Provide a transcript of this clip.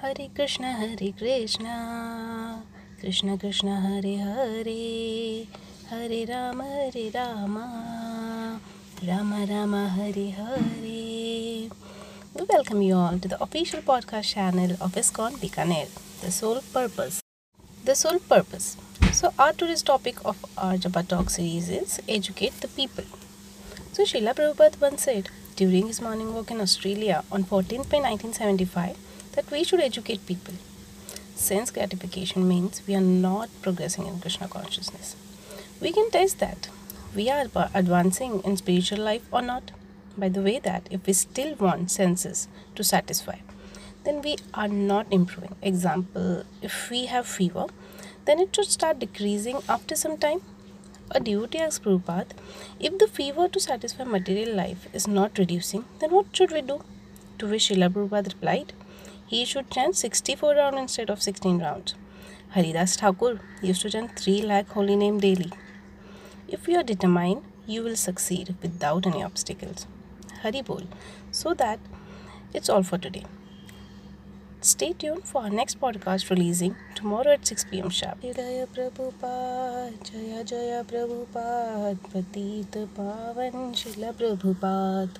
Hare Krishna, Hare Krishna, Krishna Krishna, Hare Hare, Hare Rama, Hare Rama, Rama Rama, Hare Hare. We welcome you all to the official podcast channel of ISKCON Bikaner, The Sole Purpose. The Sole Purpose. So, our today's topic of our Japa Talk series is Educate the People. So, Srila Prabhupada once said during his morning walk in Australia on 14th May 1975 that we should educate people. Sense gratification means we are not progressing in Krishna consciousness. We can test that we are advancing in spiritual life or not by the way that if we still want senses to satisfy, then we are not improving. Example, if we have fever, then it should start decreasing after some time. A devotee asks Prabhupada, if the fever to satisfy material life is not reducing, then what should we do? To which Srila Prabhupada replied, he should chant 64 rounds instead of 16 rounds. Haridas Thakur used to chant 3 lakh holy name daily. If you are determined, you will succeed without any obstacles. Hari Bol. So that it's all for today. Stay tuned for our next podcast releasing tomorrow at 6 pm sharp. Jaya Prabhupada, Jaya Jaya Prabhupada, Patit Pavan Srila Prabhupada.